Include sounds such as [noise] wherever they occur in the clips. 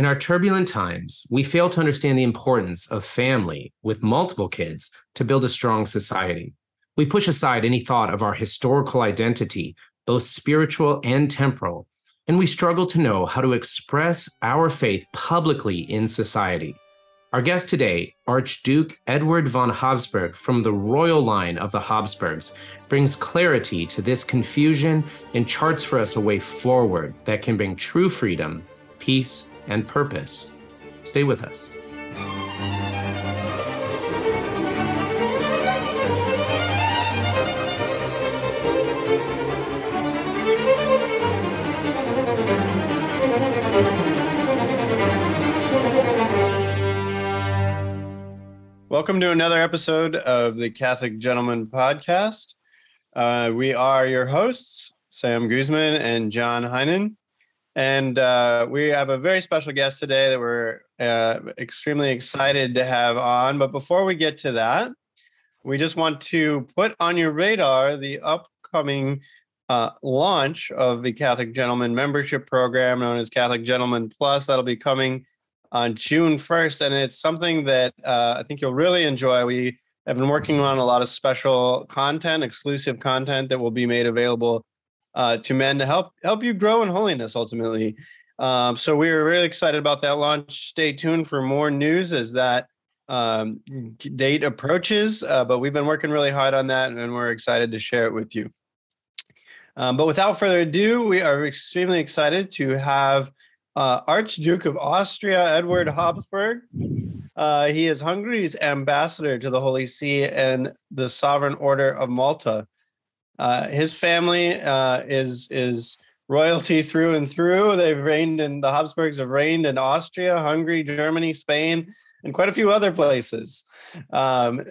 In our turbulent times, we fail to understand the importance of family with multiple kids to build a strong society. We push aside any thought of our historical identity, both spiritual and temporal, and we struggle to know how to express our faith publicly in society. Our guest today, Archduke Edward von Habsburg from the royal line of the Habsburgs, brings clarity to this confusion and charts for us a way forward that can bring true freedom, peace, and purpose. Stay with us. Welcome to another episode of the Catholic Gentleman Podcast. Uh, we are your hosts, Sam Guzman and John Heinen. And uh, we have a very special guest today that we're uh, extremely excited to have on. But before we get to that, we just want to put on your radar the upcoming uh, launch of the Catholic Gentleman membership program known as Catholic Gentleman Plus. That'll be coming on June 1st. And it's something that uh, I think you'll really enjoy. We have been working on a lot of special content, exclusive content that will be made available uh, to men to help help you grow in holiness ultimately. Um, so we are really excited about that launch. Stay tuned for more news as that um, date approaches. Uh, but we've been working really hard on that, and we're excited to share it with you. Um, but without further ado, we are extremely excited to have uh, Archduke of Austria, Edward Habsburg. Uh, he is Hungary's ambassador to the Holy See and the Sovereign Order of Malta. Uh, his family uh, is is royalty through and through. They've reigned in the Habsburgs have reigned in Austria, Hungary, Germany, Spain, and quite a few other places. Um,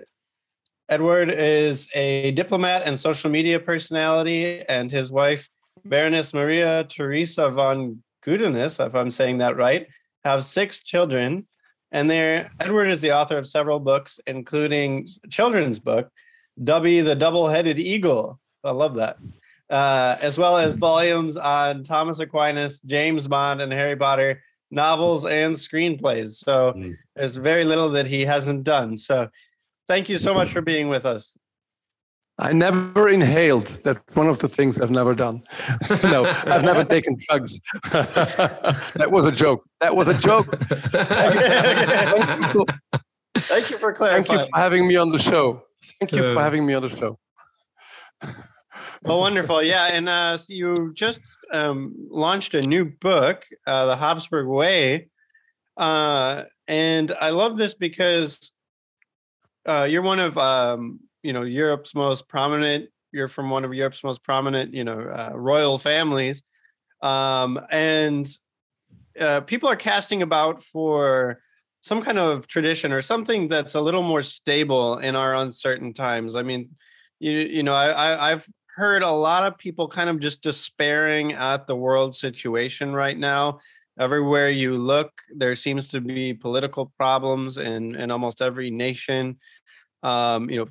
Edward is a diplomat and social media personality, and his wife, Baroness Maria Teresa von Gudenus, if I'm saying that right, have six children. And there, Edward is the author of several books, including children's book, Dubby the Double-Headed Eagle. I love that. Uh, as well as volumes on Thomas Aquinas, James Bond, and Harry Potter novels and screenplays. So mm. there's very little that he hasn't done. So thank you so much for being with us. I never inhaled. That's one of the things I've never done. [laughs] no, I've never taken drugs. [laughs] that was a joke. That was a joke. [laughs] thank, you for, thank you for clarifying. Thank you for having me on the show. Thank you for having me on the show. Well, wonderful. Yeah, and uh, you just um, launched a new book, uh, The Habsburg Way. Uh, and I love this because uh, you're one of um, you know Europe's most prominent. You're from one of Europe's most prominent, you know, uh, royal families, um, and uh, people are casting about for some kind of tradition or something that's a little more stable in our uncertain times. I mean, you you know, I, I I've heard a lot of people kind of just despairing at the world situation right now. Everywhere you look, there seems to be political problems in in almost every nation. Um, you know,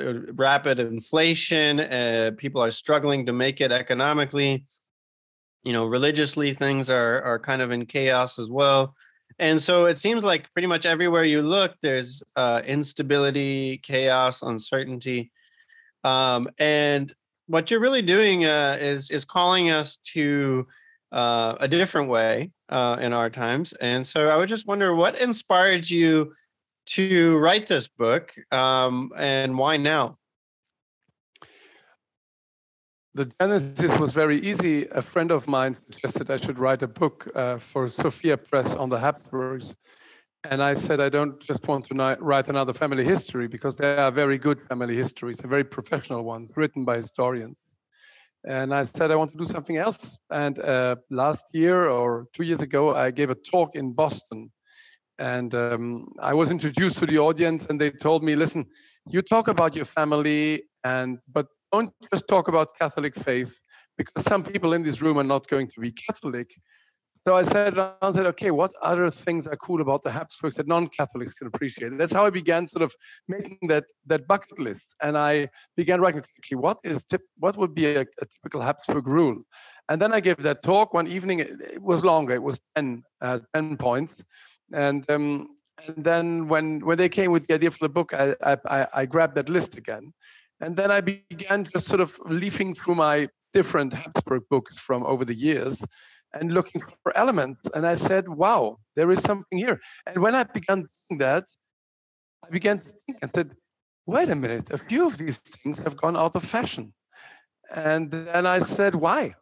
uh, rapid inflation. Uh, people are struggling to make it economically. You know, religiously, things are are kind of in chaos as well. And so it seems like pretty much everywhere you look, there's uh, instability, chaos, uncertainty. Um, and what you're really doing uh, is is calling us to uh, a different way uh, in our times. And so I would just wonder what inspired you to write this book um, and why now? The genesis was very easy. A friend of mine suggested I should write a book uh, for Sophia Press on the Habsburgs. And I said, I don't just want to write another family history because they are very good family histories, very professional one, written by historians. And I said, I want to do something else. And uh, last year or two years ago, I gave a talk in Boston and um, I was introduced to the audience, and they told me, "Listen, you talk about your family, and but don't just talk about Catholic faith, because some people in this room are not going to be Catholic. So I said, I said, okay, what other things are cool about the Habsburgs that non-Catholics can appreciate? That's how I began sort of making that that bucket list, and I began writing, okay, what is tip, what would be a, a typical Habsburg rule? And then I gave that talk one evening. It, it was longer. It was 10, uh, 10 points. And um, and then when when they came with the idea for the book, I, I I grabbed that list again, and then I began just sort of leafing through my different Habsburg books from over the years, and looking for elements. And I said, "Wow, there is something here." And when I began doing that, I began to think and said, "Wait a minute, a few of these things have gone out of fashion." And then I said, "Why?"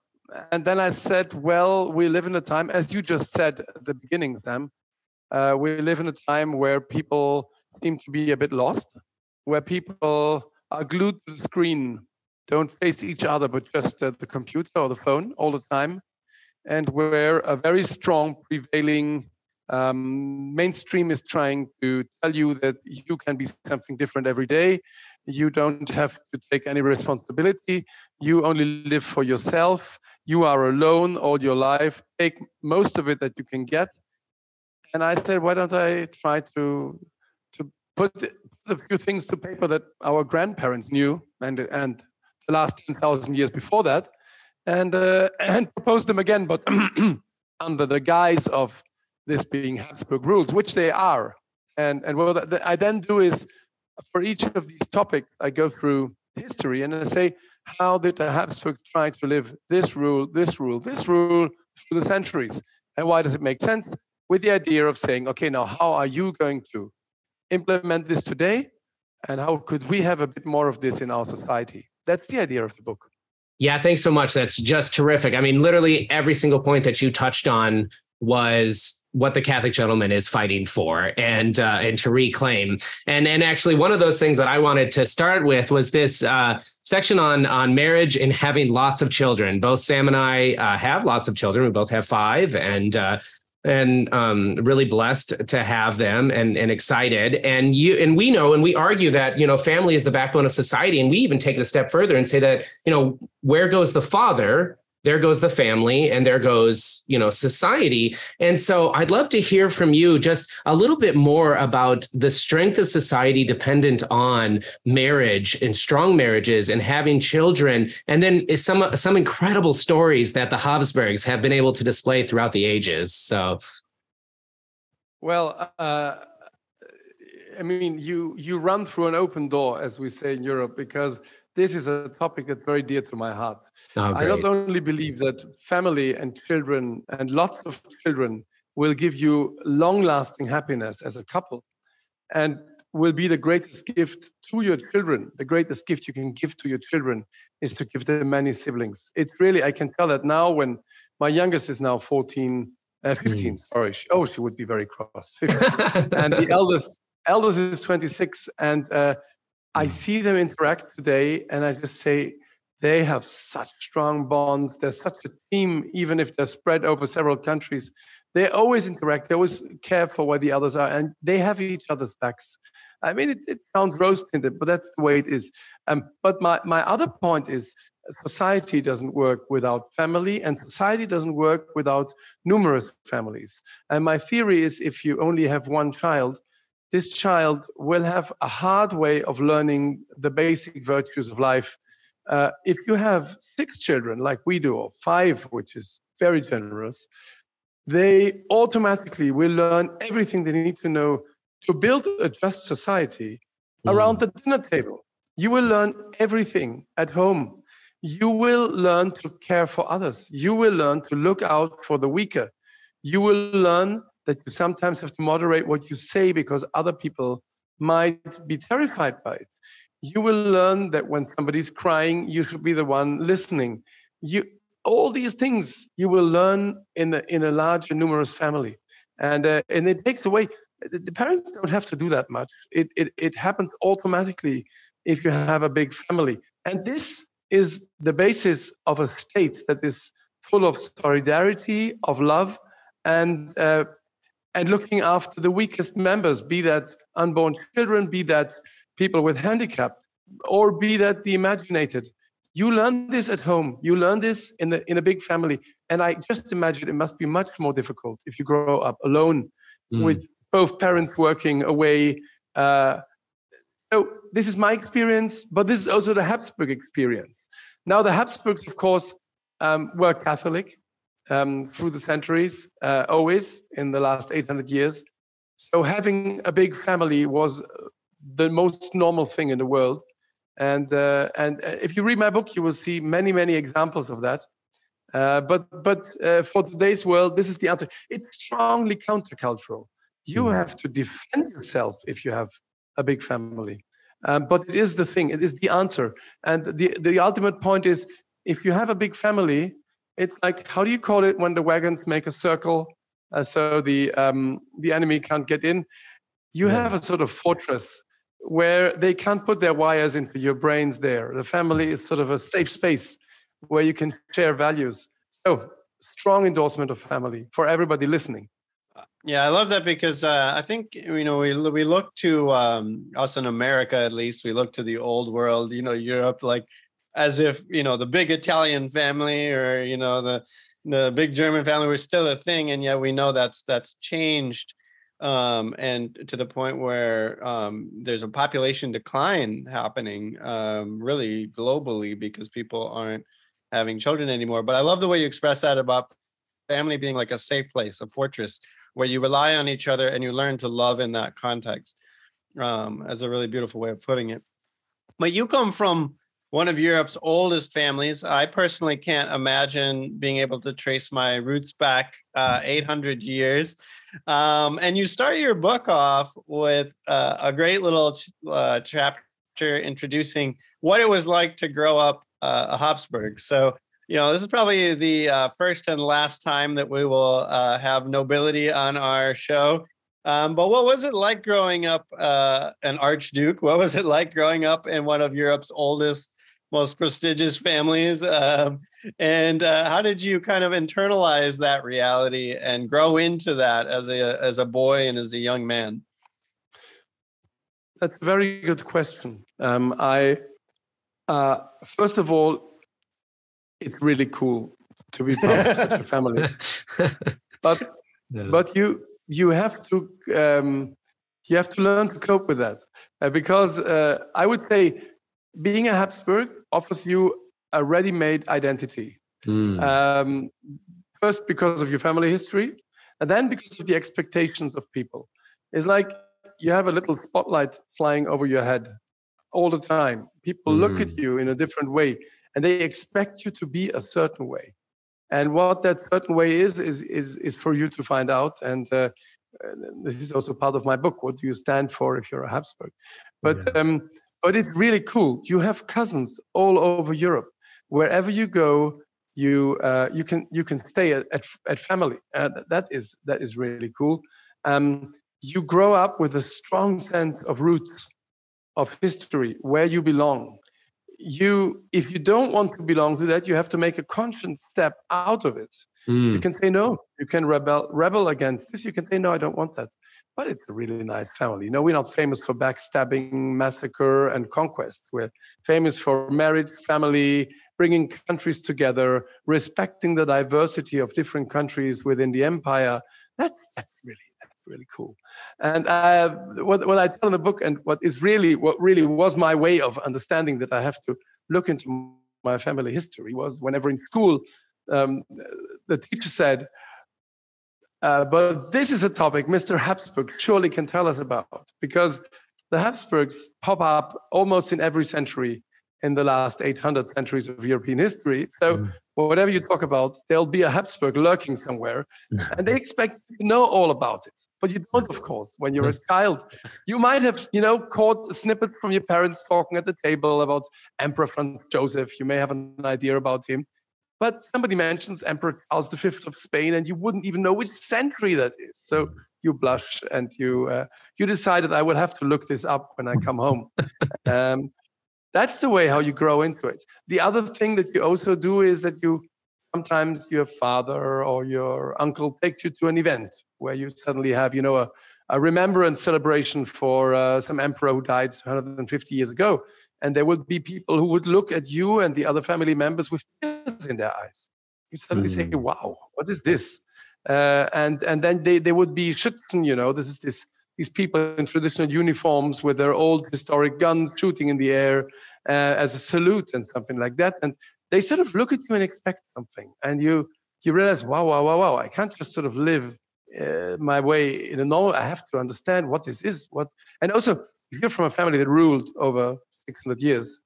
And then I said, "Well, we live in a time, as you just said at the beginning, Sam." Uh, we live in a time where people seem to be a bit lost, where people are glued to the screen, don't face each other, but just uh, the computer or the phone all the time, and where a very strong prevailing um, mainstream is trying to tell you that you can be something different every day. You don't have to take any responsibility. You only live for yourself. You are alone all your life. Take most of it that you can get and I said, why don't I try to to put a few things to paper that our grandparents knew and and the last ten thousand years before that, and uh, [clears throat] and propose them again, but [clears throat] under the guise of this being Habsburg rules, which they are. And and what I then do is for each of these topics, I go through history and I say, how did the Habsburg try to live this rule, this rule, this rule through the centuries? And why does it make sense? with the idea of saying, okay, now how are you going to implement this today? And how could we have a bit more of this in our society? That's the idea of the book. Yeah, thanks so much. That's just terrific. I mean, literally every single point that you touched on was what the Catholic gentleman is fighting for and uh, and to reclaim. And and actually, one of those things that I wanted to start with was this uh, section on on marriage and having lots of children. Both Sam and I uh, have lots of children. We both have five, and uh, and um, really blessed to have them and, and excited. And you and we know and we argue that you know family is the backbone of society, and we even take it a step further and say that you know where goes the father, there goes the family and there goes you know society. And so i'd love to hear from you just a little bit more about the strength of society dependent on marriage and strong marriages and having children. And then some some incredible stories that the habsburgs have been able to display throughout the ages. So. Well uh, i mean you you run through an open door as we say in europe because this is a topic that's very dear to my heart. Oh, I not only believe that family and children and lots of children will give you long lasting happiness as a couple and will be the greatest gift to your children. The greatest gift you can give to your children is to give them many siblings. It's really, I can tell that now when my youngest is now 14, uh, 15, mm. sorry. Oh, she would be very cross, 15. [laughs] and the eldest, eldest is 26 and uh, I mm. see them interact today, and I just say they have such strong bonds. They're such a team, even if they're spread over several countries. They always interact. They always care for where the others are, and they have each other's backs. I mean, it, it sounds rose tinted, but that's the way it is. Um, but my, my other point is society doesn't work without family, and society doesn't work without numerous families. And my theory is if you only have one child, this child will have a hard way of learning the basic virtues of life. Uh, if you have six children, like we do, or five, which is very generous, they automatically will learn everything they need to know to build a just society mm. around the dinner table. You will learn everything at home. You will learn to care for others. You will learn to look out for the weaker. You will learn that you sometimes have to moderate what you say because other people might be terrified by it. You will learn that when somebody's crying, you should be the one listening. You all these things you will learn in a, in a large and numerous family, and uh, and it takes away. The parents don't have to do that much. It, it it happens automatically if you have a big family, and this is the basis of a state that is full of solidarity, of love, and uh, and looking after the weakest members, be that unborn children, be that people with handicap, or be that the imaginated. You learn this at home. You learn this in, the, in a big family. And I just imagine it must be much more difficult if you grow up alone mm. with both parents working away. Uh, so this is my experience, but this is also the Habsburg experience. Now, the Habsburgs, of course, um, were Catholic um, through the centuries, uh, always in the last 800 years. So having a big family was the most normal thing in the world. And uh, and uh, if you read my book, you will see many many examples of that. Uh, but but uh, for today's world, this is the answer. It's strongly countercultural. You mm. have to defend yourself if you have a big family. Um, but it is the thing. It is the answer. And the the ultimate point is, if you have a big family, it's like how do you call it when the wagons make a circle, uh, so the um, the enemy can't get in? You yeah. have a sort of fortress where they can't put their wires into your brains there. The family is sort of a safe space where you can share values. So, strong endorsement of family for everybody listening. Yeah, I love that because uh, I think you know we we look to um, us in America at least we look to the old world, you know, Europe, like as if you know the big Italian family or you know the the big German family was still a thing, and yet we know that's that's changed um, and to the point where um, there's a population decline happening um, really globally because people aren't having children anymore. But I love the way you express that about family being like a safe place, a fortress where you rely on each other and you learn to love in that context. Um, as a really beautiful way of putting it. But you come from one of Europe's oldest families. I personally can't imagine being able to trace my roots back uh, 800 years. Um, and you start your book off with uh, a great little uh, chapter introducing what it was like to grow up uh, a Habsburg. So, you know, this is probably the uh, first and last time that we will uh, have nobility on our show. Um, but what was it like growing up uh, an archduke? What was it like growing up in one of Europe's oldest most prestigious families. Um, and uh, how did you kind of internalize that reality and grow into that as a as a boy and as a young man? That's a very good question. Um, I uh, first of all, it's really cool to be part of such a family, [laughs] but yeah. but you you have to um, you have to learn to cope with that uh, because uh, I would say being a Habsburg offers you a ready-made identity. Mm. Um, first, because of your family history, and then because of the expectations of people. It's like you have a little spotlight flying over your head all the time. People mm. look at hmm. you in a different way, and they expect you to be a certain way. And what that certain way is is is, is for you to find out. And uh, this is also part of my book. What do you stand for if you're a Habsburg? But yeah. um, but it's really cool. You have cousins all over Europe. Wherever you go, you uh, you can you can stay at at, at family. Uh, that is that is really cool. Um, you grow up with a strong sense of roots, of history, where you belong. You, if you don't want to belong to that, you have to make a conscious step out of it. Mm. You can say no. You can rebel rebel against it. You can say no. I don't want that but it's a really nice family. You know, we're not famous for backstabbing, massacre, and conquests. We're famous for marriage, family, bringing countries together, respecting the diversity of different countries within the empire. That's that's really that's really cool. And uh, what what I tell in the book, and what is really what really was my way of understanding that I have to look into my family history was whenever in school, um, the teacher said uh, but this is a topic Mr. Habsburg surely can tell us about because the Habsburgs pop up almost in every century in the last 800 centuries of European history. So mm. whatever you talk about, there'll be a Habsburg lurking somewhere, [laughs] and they expect to know all about it. But you don't, of course, when you're a [laughs] child. You might have, you know, caught snippets from your parents talking at the table about Emperor Franz Joseph. You may have an idea about him. But somebody mentions Emperor Charles V of Spain, and you wouldn't even know which century that is. So you blush and you uh, you decided I will have to look this up when I come home. [laughs] um, that's the way how you grow into it. The other thing that you also do is that you sometimes your father or your uncle takes you to an event where you suddenly have you know a, a remembrance celebration for uh, some emperor who died 150 years ago and there would be people who would look at you and the other family members with tears in their eyes. You suddenly mm. think, "Wow, what is this?" Uh, and and then they, they would be schützen, you know, this is this these people in traditional uniforms with their old historic guns shooting in the air uh, as a salute and something like that. And they sort of look at you and expect something, and you you realize, wow, wow, wow, wow, I can't just sort of live uh, my way in a normal. I have to understand what this is. What and also, if you're from a family that ruled over 600 years,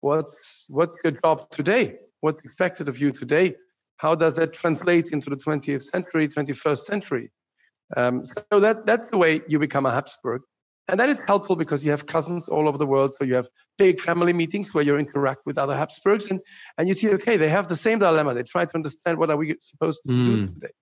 what's what's your job today? What's expected of you today? How does that translate into the 20th century, 21st century? Um, so that that's the way you become a Habsburg. And that is helpful because you have cousins all over the world. So you have big family meetings where you interact with other Habsburgs and, and you see, okay, they have the same dilemma. They try to understand what are we supposed to mm. do hmm. today.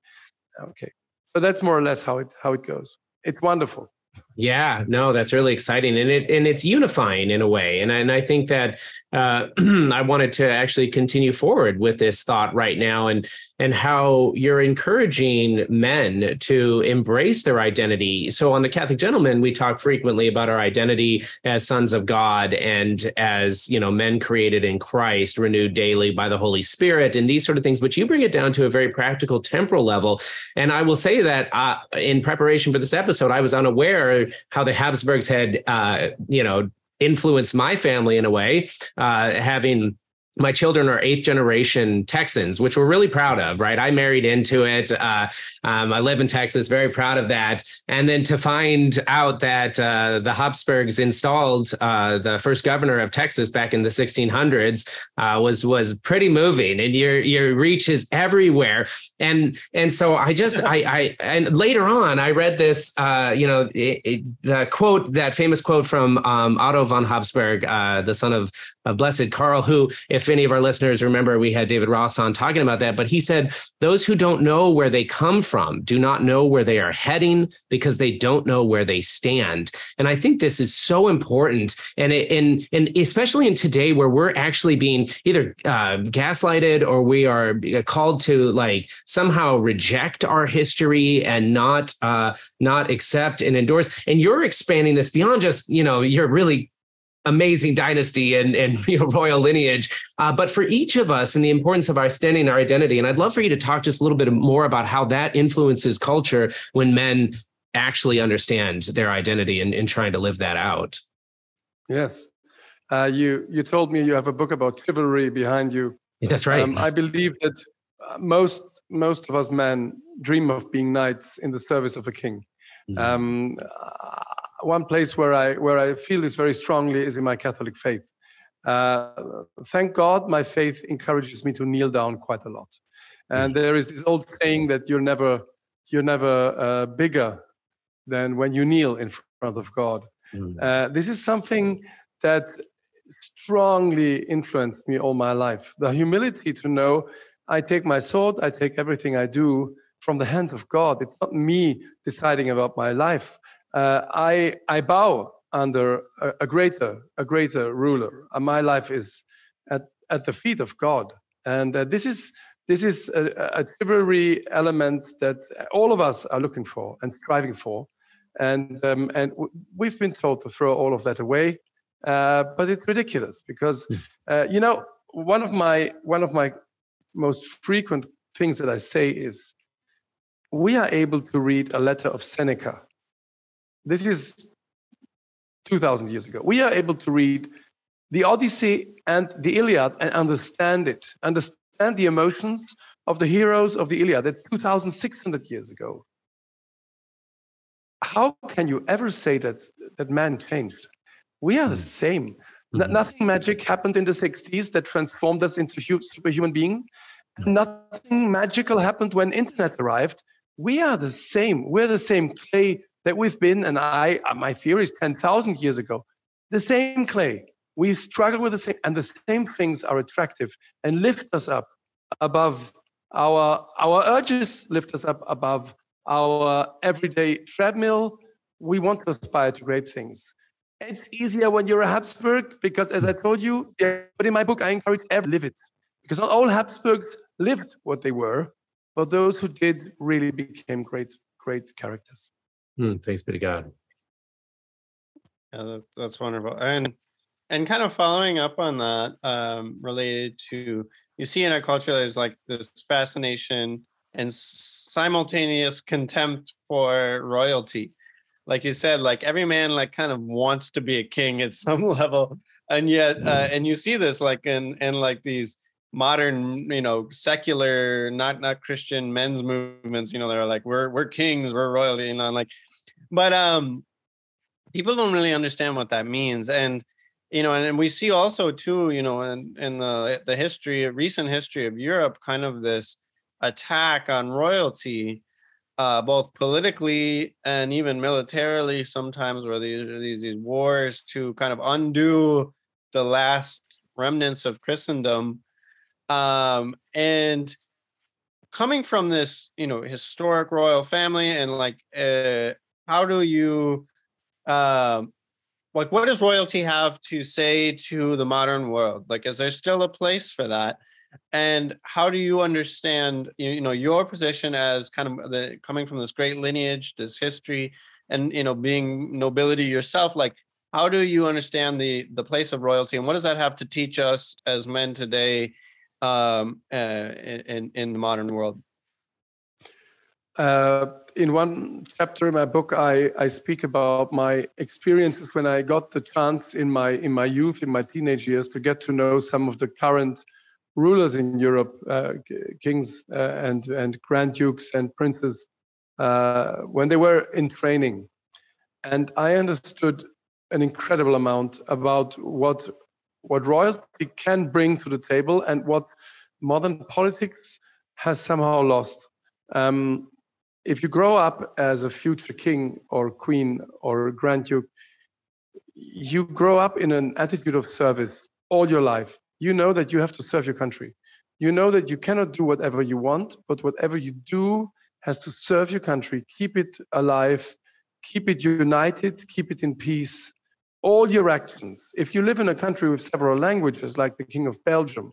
Okay. So that's more or less how it how it goes. It's wonderful. Yeah, no, that's really exciting, and it and it's unifying in a way, and and I think that uh, [clears throat] I wanted to actually continue forward with this thought right now, and and how you're encouraging men to embrace their identity. So on the Catholic Gentleman, we talk frequently about our identity as sons of God and as you know men created in Christ, renewed daily by the Holy Spirit, and these sort of things. But you bring it down to a very practical temporal level, and I will say that uh, in preparation for this episode, I was unaware how the Habsburgs had, uh, you know, influenced my family in a way, uh, having my children are eighth generation Texans, which we're really proud of, right? I married into it. Uh, um, I live in Texas, very proud of that. And then to find out that uh, the Habsburgs installed uh, the first governor of Texas back in the 1600s uh, was was pretty moving. And your your reach is everywhere. And and so I just I I and later on I read this, uh, you know, it, it, the quote that famous quote from um, Otto von Habsburg, uh, the son of Blessed Karl, who if if any of our listeners remember, we had David Ross on talking about that, but he said, those who don't know where they come from do not know where they are heading because they don't know where they stand. And I think this is so important. And, it, and, and especially in today where we're actually being either uh, gaslighted or we are called to like somehow reject our history and not, uh, not accept and endorse. And you're expanding this beyond just, you know, you're really amazing dynasty and, and [laughs] you know, royal lineage. Uh, but for each of us and the importance of our standing, our identity. And I'd love for you to talk just a little bit more about how that influences culture when men actually understand their identity and, and trying to live that out. Yes. Uh, you you told me you have a book about chivalry behind you. That's right. Um, I believe that uh, most most of us men dream of being knights in the service of a king. Mm-hmm. Um, one place where I where I feel it very strongly is in my Catholic faith. Uh, thank God, my faith encourages me to kneel down quite a lot. And mm. there is this old saying that you're never you're never uh, bigger than when you kneel in front of God. Mm. Uh, this is something that strongly influenced me all my life. The humility to know I take my sword, I take everything I do from the hand of God. It's not me deciding about my life uh, I I bow under a, a, greater a greater ruler. And my life is at at the feet of God, and uh, this is this is a, a chivalry element that all of us are looking for and striving for, and um, and we've been told to throw all of that away, uh, but it's ridiculous because hmm. uh, you know one of my one of my most frequent things that I say is we are able to read a letter of Seneca this is 2000 years ago. We are able to read the Odyssey and the Iliad and understand it, understand the emotions of the heroes of the Iliad. That's 2,600 years ago. How can you ever say that, that man changed? We are the hmm. same. Mm-hmm. nothing magic happened in the 60s that transformed us into superhuman being. Nothing magical happened when internet arrived. We are the same. We're the same clay that we've been, and I, uh, my theory is 10,000 years ago, the same clay. We struggle with the same, and the same things are attractive and lift us up above our our urges, lift us up above our everyday treadmill. We want to aspire to great things. It's easier when you're a Habsburg because, as I told you, but in my book, I encourage everyone to live it because not all Habsburgs lived what they were, but those who did really became great, great characters. Hmm, thanks be to God. Yeah, that, that's wonderful. And and kind of following up on that, um, related to you see in our culture, there's like this fascination and simultaneous contempt for royalty. Like you said, like every man like kind of wants to be a king at [laughs] some level, and yet, uh, and you see this like in in like these modern, you know, secular, not not Christian men's movements. You know, they're like we're we're kings, we're royalty, you know, like, but um, people don't really understand what that means, and you know, and, and we see also too, you know, in in the the history, recent history of Europe, kind of this attack on royalty uh, both politically and even militarily sometimes where these, these these wars to kind of undo the last remnants of Christendom um, and coming from this you know historic royal family and like uh, how do you uh, like what does royalty have to say to the modern world? Like is there still a place for that? And how do you understand you know your position as kind of the coming from this great lineage this history and you know being nobility yourself like how do you understand the the place of royalty and what does that have to teach us as men today um, uh, in in the modern world? Uh, in one chapter in my book I, I speak about my experiences when i got the chance in my in my youth in my teenage years to get to know some of the current rulers in Europe, uh, kings uh, and and grand dukes and princes, uh, when they were in training, and I understood an incredible amount about what what royalty can bring to the table and what modern politics has somehow lost. Um, if you grow up as a future king or queen or grand duke, you grow up in an attitude of service all your life you know that you have to serve your country. You know that you cannot do whatever you want, but whatever you do has to serve your country, keep it alive, keep it united, keep it in peace. All your actions. If you live in a country with several languages, like the King of Belgium,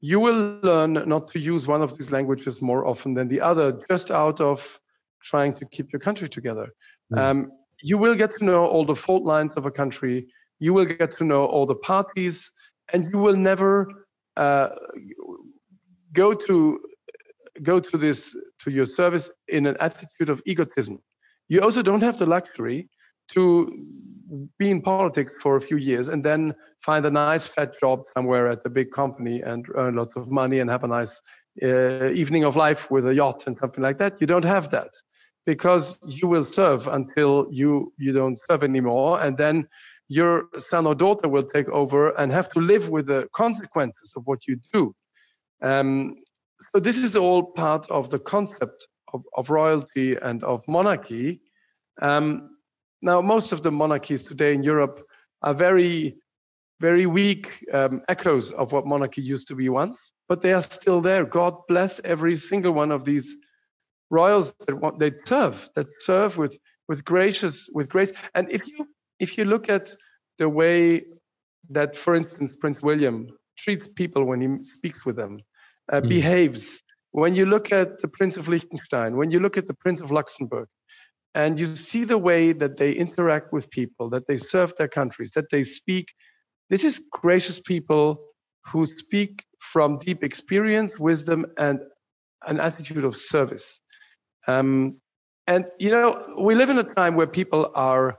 you will learn not to use one of these languages more often than the other, just out of trying to keep your country together. Mm. Um, you will get to know all the fault lines of a country. You will get to know all the parties and you will never uh, go to go to this to your service in an attitude of egotism. You also don't have the luxury to be in politics for a few years and then find a nice fat job somewhere at a big company and earn lots of money and have a nice uh, evening of life with a yacht and something like that. You don't have that because you will serve until you you don't serve anymore, and then your son or daughter will take over and have to live with the consequences of what you do. Um, so this is all part of the concept of, of royalty and of monarchy. Um, now, most of the monarchies today in Europe are very, very weak um, echoes of what monarchy used to be once, but they are still there. God bless every single one of these royals that want, they serve, that serve with with gracious, with grace. And if you if you look at the way that, for instance, Prince William treats people when he speaks with them, uh, mm. behaves, when you look at the Prince of Liechtenstein, when you look at the Prince of Luxembourg, and you see the way that they interact with people, that they serve their countries, that they speak, this is gracious people who speak from deep experience, wisdom, and an attitude of service. Um, and you know, we live in a time where people are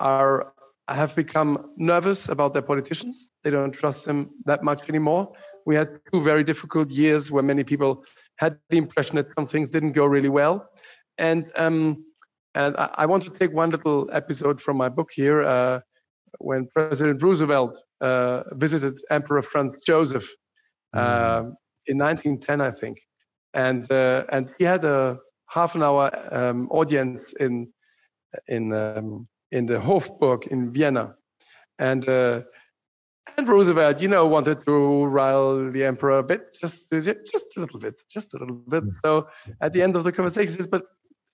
are have become nervous about their politicians. They don't trust them that much anymore. We had two very difficult years where many people had the impression that some things didn't go really well. And um, and I, I, want to take one little episode from my book here uh, when President Roosevelt uh, visited Emperor Franz Joseph uh, mm. in 1910, I think, and uh, and he had a half an hour um, audience in in um, in the Hofburg in Vienna. And uh, and Roosevelt, you know, wanted to rile the emperor a bit, just just a little bit, just a little bit. Hmm. So at the end of the conversation, says, but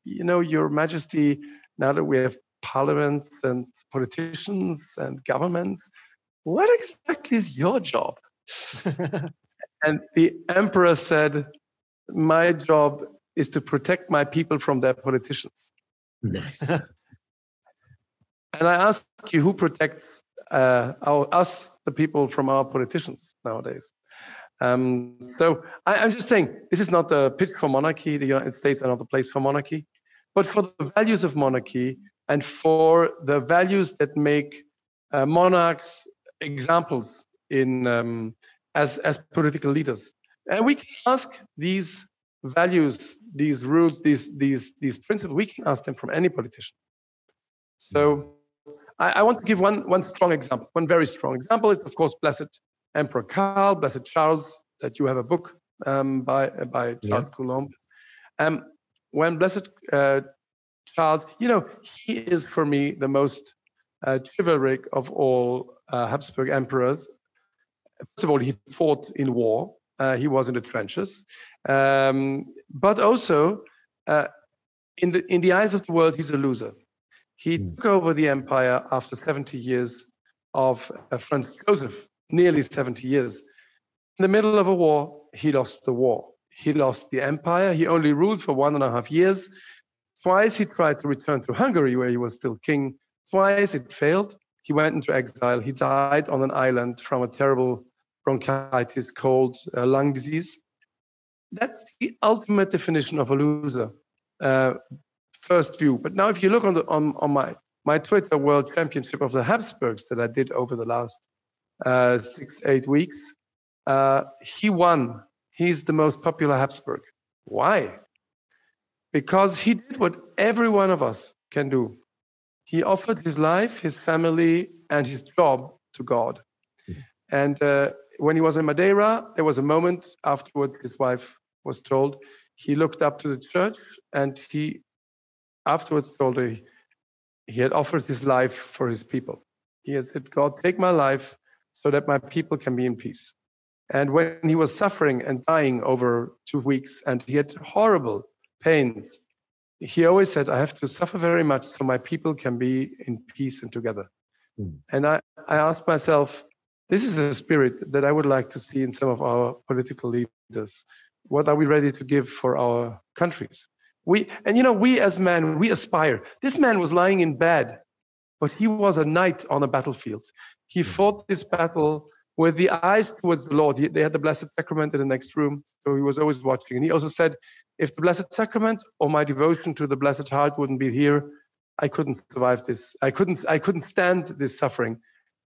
you know, Your Majesty, now that we have parliaments and politicians and governments, what exactly is your job? [laughs] and the emperor said, My job is to protect my people from their politicians. Nice. [laughs] And I ask you, who protects uh, our, us, the people, from our politicians nowadays? Um, so I, am just saying, this is not a pitch for monarchy. The United States are not the place for monarchy, but for the values of monarchy and for the values that make uh, monarchs examples in um, as, as political leaders. And we can ask these values, these rules, these, these, these principles, we can ask them from any politician. So I, I, want to give one, one strong example, one very strong example is, of course, Blessed Emperor Karl, Blessed Charles, that you have a book um, by, by Charles yeah. Coulombe. Um, when Blessed uh, Charles, you know, he is for me the most uh, chivalric of all uh, Habsburg emperors. First of all, he fought in war. Uh, he was in the trenches, um, but also uh, in the in the eyes of the world, he's a loser. He mm. took over the empire after 70 years of uh, Franz Joseph, nearly 70 years. In the middle of a war, he lost the war. He lost the empire. He only ruled for one and a half years. Twice he tried to return to Hungary, where he was still king. Twice it failed. He went into exile. He died on an island from a terrible bronchitis called uh, lung disease. That's the ultimate definition of a loser, uh, first view. But now, if you look on the on, on my my Twitter World Championship of the Habsburgs that I did over the last uh, six eight weeks, uh, he won. He's the most popular Habsburg. Why? Because he did what every one of us can do. He offered his life, his family, and his job to God. Mm-hmm. And uh, when he was in Madeira, there was a moment afterwards, his wife was told, he looked up to the church and he afterwards told her he had offered his life for his people. He had said, God, take my life so that my people can be in peace. And when he was suffering and dying over two weeks, and he had horrible pains, he always said, I have to suffer very much so my people can be in peace and together. Mm. And I, I asked myself, this is a spirit that I would like to see in some of our political leaders. What are we ready to give for our countries? We and you know, we as men, we aspire. This man was lying in bed, but he was a knight on a battlefield. He hmm. fought this battle with the eyes towards the Lord. He, they had the Blessed Sacrament in the next room, so he was always watching. And he also said, if the Blessed Sacrament or my devotion to the Blessed Heart wouldn't be here, I couldn't survive this. I couldn't. I couldn't stand this suffering.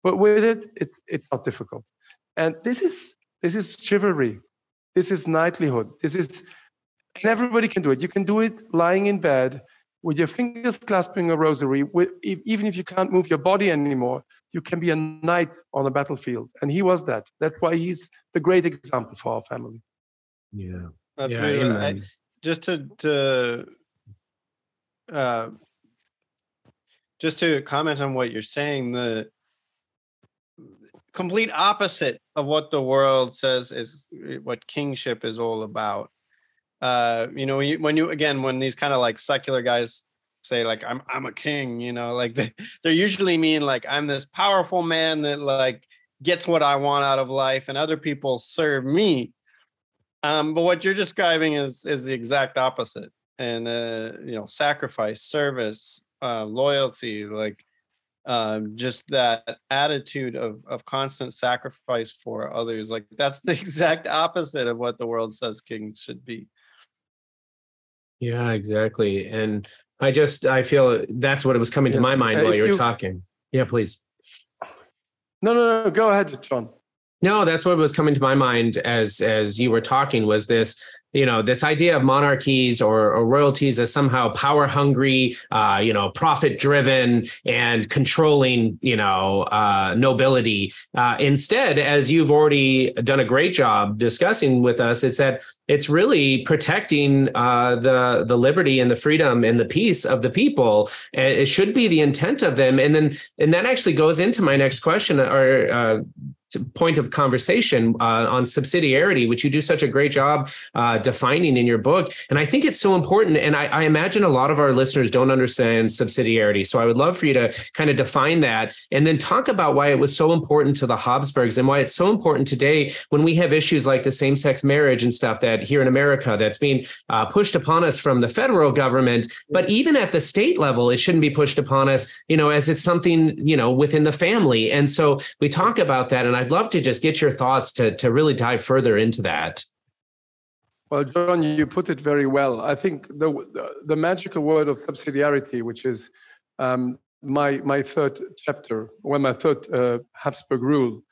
But with it, it's it's not difficult. And this is this is chivalry. This is knightlyhood. This is and everybody can do it. You can do it lying in bed with your fingers clasping a rosary. With, even if you can't move your body anymore, you can be a knight on a battlefield. And he was that. That's why he's the great example for our family. Yeah. That's yeah, really, I, just to to uh, just to comment on what you're saying, the complete opposite of what the world says is what kingship is all about. Uh, you know, when you, when you again, when these kind of like secular guys say like I'm I'm a king, you know, like [laughs] they they usually mean like I'm this powerful man that like gets what I want out of life, and other people serve me. Um, but what you're describing is is the exact opposite, and uh, you know, sacrifice, service, uh, loyalty, like um, just that attitude of of constant sacrifice for others like that's the [laughs] exact opposite of what the world says kings should be yeah exactly and i just i feel that's what it was coming yes. to my mind uh, while you were talking yeah please no no no go ahead john no that's what was coming to my mind as as you were talking was this you know this idea of monarchies or, or royalties as somehow power hungry uh, you know profit driven and controlling you know uh, nobility. Uh, instead as you've already done a great job discussing with us it's that it's really protecting uh, the the liberty and the freedom and the peace of the people. It should be the intent of them. And then and that actually goes into my next question or uh, point of conversation uh, on subsidiarity, which you do such a great job uh, defining in your book. And I think it's so important. And I, I, imagine a lot of our listeners don't understand subsidiarity. So I would love for you to kind of define that and then talk about why it was so important to the Habsburgs and why it's so important today when we have issues like the same sex marriage and stuff that here in America that's being uh, pushed upon us from the federal government. But even at the state level, it shouldn't be pushed upon us, you know, as it's something, you know, within the family. And so we talk about that. And I'd love to just get your thoughts to, to really dive further into that. Well, John, you put it very well. I think the the, the magical word of subsidiarity, which is um, my my third chapter, well, my third uh, Habsburg rule,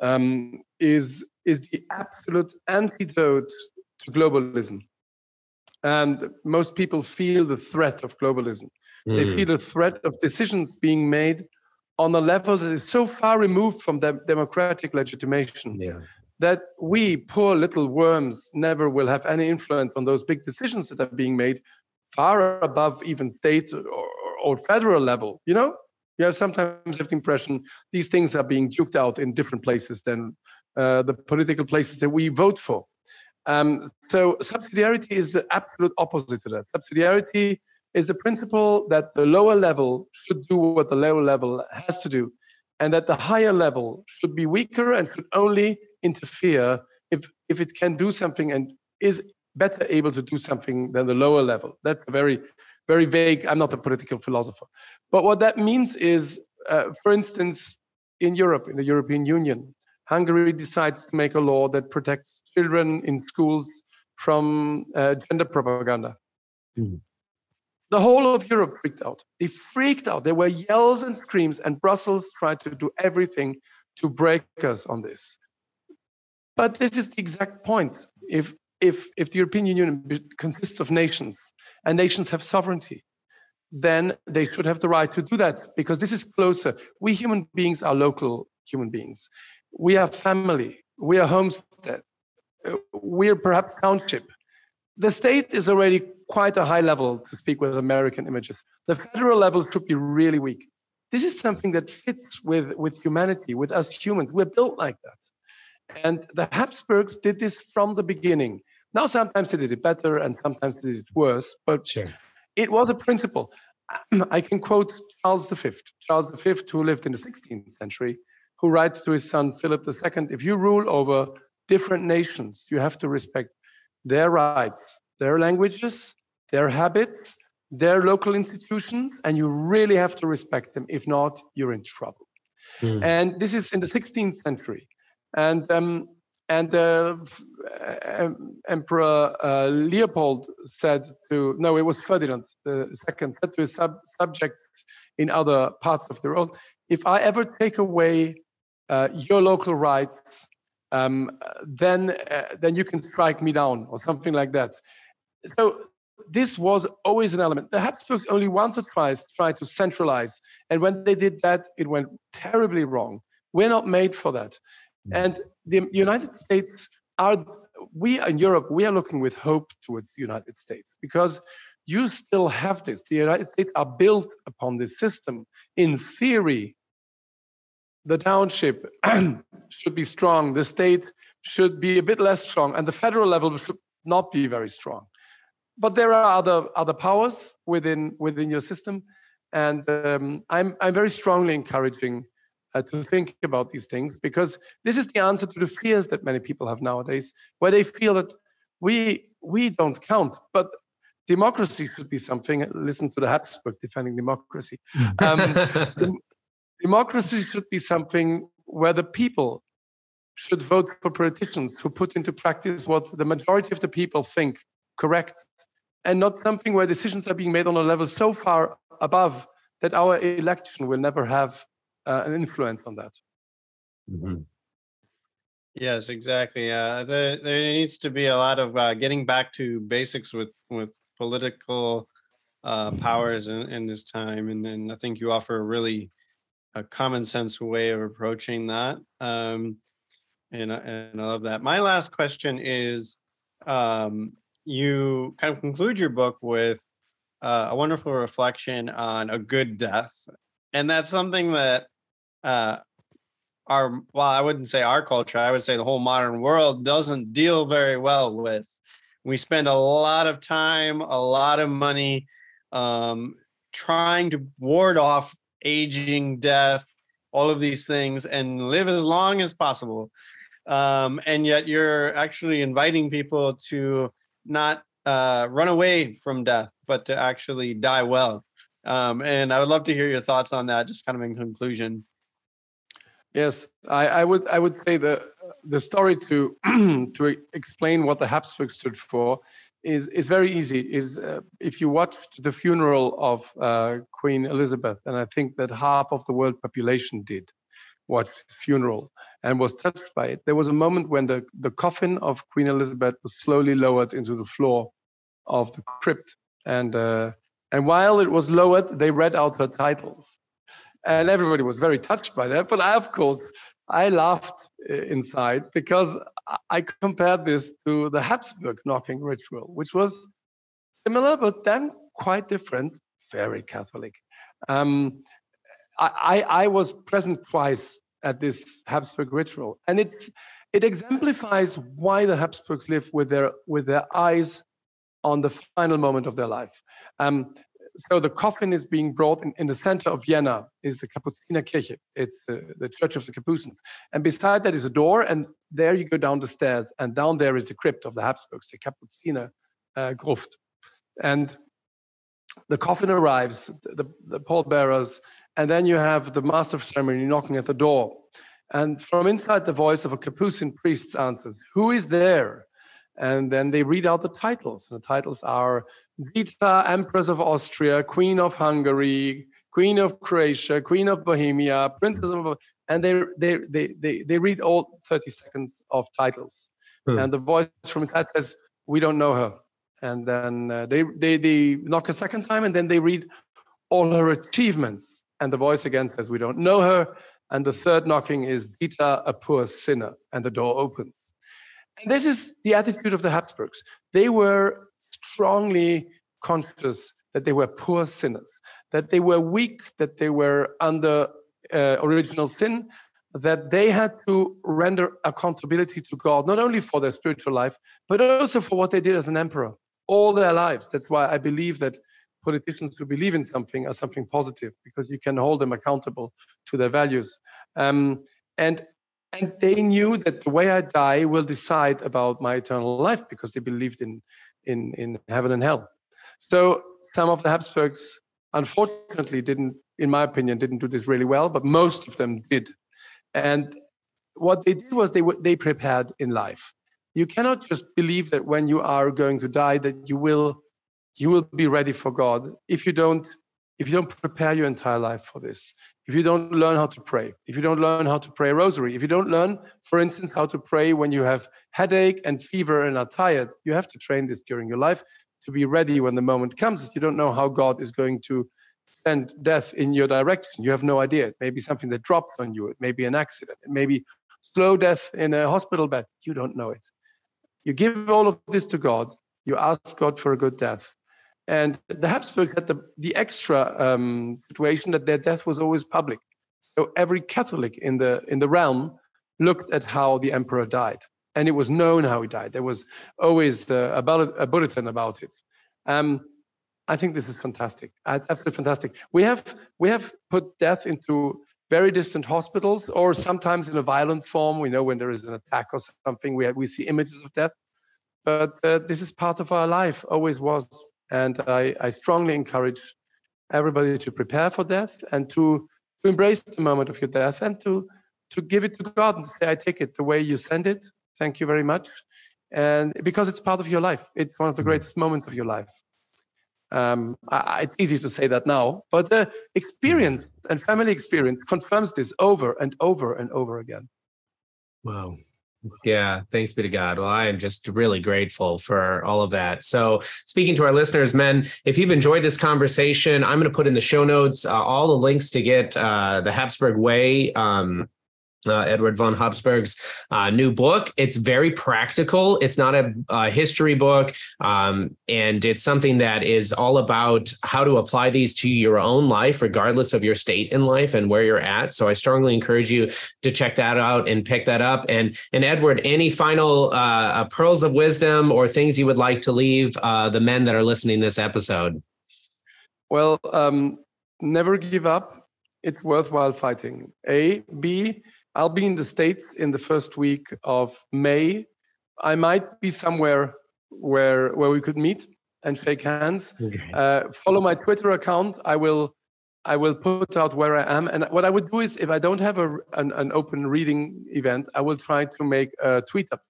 um, is is the absolute antidote to globalism. And most people feel the threat of globalism. Mm. They hmm. feel the threat of decisions being made on a level that is so far removed from the democratic legitimation yeah. that we poor little worms never will have any influence on those big decisions that are being made far above even state or, or federal level you know? You have sometimes have the impression these things are being duked out in different places than uh, the political places that we vote for. Um, so subsidiarity is the absolute opposite to that. Subsidiarity is the principle that the lower level should do what the lower level has to do, and that the higher level should be weaker and should only interfere if, if it can do something and is better able to do something than the lower level. That's very, very vague. I'm not a political philosopher. But what that means is, uh, for instance, in Europe, in the European Union, Hungary decides to make a law that protects children in schools from uh, gender propaganda. Mm-hmm. The whole of Europe freaked out. They freaked out. There were yells and screams, and Brussels tried to do everything to break us on this. But this is the exact point. If if if the European Union consists of nations and nations have sovereignty, then they should have the right to do that because this is closer. We human beings are local human beings. We are family. We are homestead. We are perhaps township. The state is already quite a high level to speak with American images. The federal level should be really weak. This is something that fits with, with humanity, with us humans. We're built like that. And the Habsburgs did this from the beginning. Now, sometimes they did it better and sometimes they did it worse, but sure. it was a principle. [clears throat] I can quote Charles V, Charles V, who lived in the 16th century, who writes to his son Philip II if you rule over different nations, you have to respect their rights, their languages, their habits, their local institutions, and you really have to respect them. If not, you're in trouble. Mm. And this is in the 16th century. And um, and uh, Emperor uh, Leopold said to no, it was Ferdinand the second said to his sub- subjects in other parts of the world, if I ever take away uh, your local rights, um, then uh, then you can strike me down or something like that. So this was always an element. The Habsburgs only once or twice tried to centralize, and when they did that, it went terribly wrong. We're not made for that, mm. and the United States are. We in Europe, we are looking with hope towards the United States because you still have this. The United States are built upon this system. In theory, the township [clears throat] should be strong, the state should be a bit less strong, and the federal level should not be very strong but there are other other powers within within your system, and um, I'm I'm very strongly encouraging uh, to think about these things because this is the answer to the fears that many people have nowadays, where they feel that we we don't count, but democracy should be something. Listen to the Habsburg defending democracy. [laughs] Um, democracy should be something where the people should vote for politicians who put into practice what the majority of the people think correct and not something where decisions are being made on a level so far above that our election will never have uh, an influence on that. Mm-hmm. Yes, exactly. Uh, there, there needs to be a lot of uh, getting back to basics with with political uh, powers in, in this time, and, and I think you offer a really a common sense way of approaching that. Um, and and I love that. My last question is, um, you kind of conclude your book with uh, a wonderful reflection on a good death. And that's something that uh, our, well, I wouldn't say our culture, I would say the whole modern world doesn't deal very well with. We spend a lot of time, a lot of money um, trying to ward off aging, death, all of these things, and live as long as possible. Um, and yet you're actually inviting people to not uh, run away from death, but to actually die well. Um, and I would love to hear your thoughts on that, just kind of in conclusion. Yes, I, I would I would say the the story to [clears throat] to explain what the Habsburg stood for is is very easy. Is uh, if you watched the funeral of uh, Queen Elizabeth, and I think that half of the world population did, watched his funeral and was touched by it. There was a moment when the, the coffin of Queen Elizabeth was slowly lowered into the floor of the crypt. And, uh, and while it was lowered, they read out her titles. And everybody was very touched by that. But I, of course, I laughed uh, inside because I compared this to the Habsburg knocking ritual, which was similar, but then quite different, very Catholic. Um, I, I, was present twice at this Habsburg ritual, and it it exemplifies why the Habsburgs live with their with their eyes on the final moment of their life. Um, so the coffin is being brought in, in the center of Vienna is the Kapuziner Kirche. It's uh, the Church of the Capuchins. And beside that is a door, and there you go down the stairs, and down there is the crypt of the Habsburgs, the Kapuziner uh, Gruft. And the coffin arrives, the, the pallbearers, and then you have the master of ceremony knocking at the door. And from inside, the voice of a Capuchin priest answers, Who is there? And then they read out the titles. The titles are Zita, Empress of Austria, Queen of Hungary, Queen of Croatia, Queen of Bohemia, Princess of, and they they they they, they read all 30 seconds of titles. Hmm. And the voice from inside says, "We don't know her." And then uh, they they they knock a second time, and then they read all her achievements. And the voice again says, "We don't know her." And the third knocking is Zita, a poor sinner, and the door opens. And this is the attitude of the Habsburgs. They were strongly conscious that they were poor sinners, that they were weak, that they were under uh, original sin, that they had to render accountability to God, not only for their spiritual life, but also for what they did as an emperor all their lives. That's why I believe that politicians who believe in something are something positive because you can hold them accountable to their values. Um, and and they knew that the way I die will decide about my eternal life because they believed in in in heaven and hell. So some of the Habsburgs, unfortunately, didn't, in my opinion, didn't do this really well, but most of them did. And what they did was they they prepared in life. You cannot just believe that when you are going to die that you will you will be ready for God if you don't if you don't prepare your entire life for this if you don't learn how to pray, if you don't learn how to pray a rosary, if you don't learn, for instance, how to pray when you have headache and fever and are tired, you have to train this during your life to be ready when the moment comes. If You don't know how God is going to send death in your direction. You have no idea. It may be something that dropped on you. It may be an accident. It may be slow death in a hospital bed. You don't know it. You give all of this to God. You ask God for a good death. And the Habsburgs had the, the extra um, situation that their death was always public. So every Catholic in the in the realm looked at how the emperor died, and it was known how he died. There was always uh, a, a bulletin about it. Um, I think this is fantastic. It's absolutely fantastic. We have we have put death into very distant hospitals, or sometimes in a violent form. We know when there is an attack or something, we have, we see images of death. But uh, this is part of our life, always was. And I, I strongly encourage everybody to prepare for death and to, to embrace the moment of your death and to, to give it to God and say, I take it the way you send it. Thank you very much. And because it's part of your life, it's one of the greatest moments of your life. Um, I, it's easy to say that now, but the experience and family experience confirms this over and over and over again. Wow. Yeah, thanks be to God. Well, I am just really grateful for all of that. So, speaking to our listeners, men, if you've enjoyed this conversation, I'm going to put in the show notes uh, all the links to get uh, the Habsburg Way um, uh, Edward von Habsburg's uh, new book. It's very practical. It's not a, a history book, um, and it's something that is all about how to apply these to your own life, regardless of your state in life and where you're at. So I strongly encourage you to check that out and pick that up. And and Edward, any final uh, uh pearls of wisdom or things you would like to leave uh, the men that are listening this episode? Well, um, never give up. It's worthwhile fighting. A, B I'll be in the States in the first week of May. I might be somewhere where where we could meet and shake hands. Okay. Uh, follow my Twitter account. I will I will put out where I am. And what I would do is, if I don't have a an, an open reading event, I will try to make a tweet up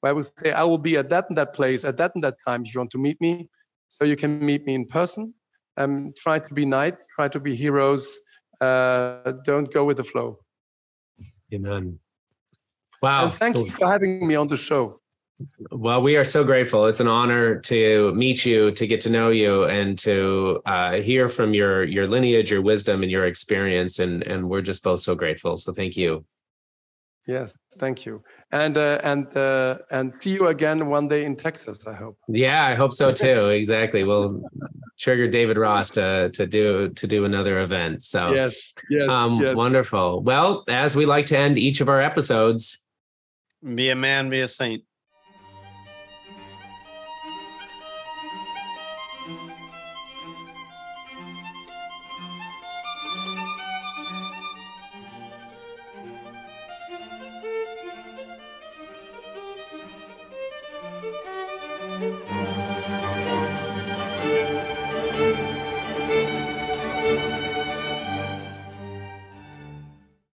where I will say I will be at that and that place at that and that time if you want to meet me. So you can meet me in person. Um, try to be nice. Try to be heroes. Uh, don't go with the flow. Amen. Wow. And thank you for having me on the show. Well, we are so grateful. It's an honor to meet you, to get to know you, and to uh, hear from your your lineage, your wisdom, and your experience. And and we're just both so grateful. So thank you. Yes, thank you, and uh, and uh, and see you again one day in Texas. I hope. Yeah, I hope so too. [laughs] exactly. We'll trigger David Ross to to do to do another event. So yes, yes, um, yes. wonderful. Well, as we like to end each of our episodes, Be a man, be a saint.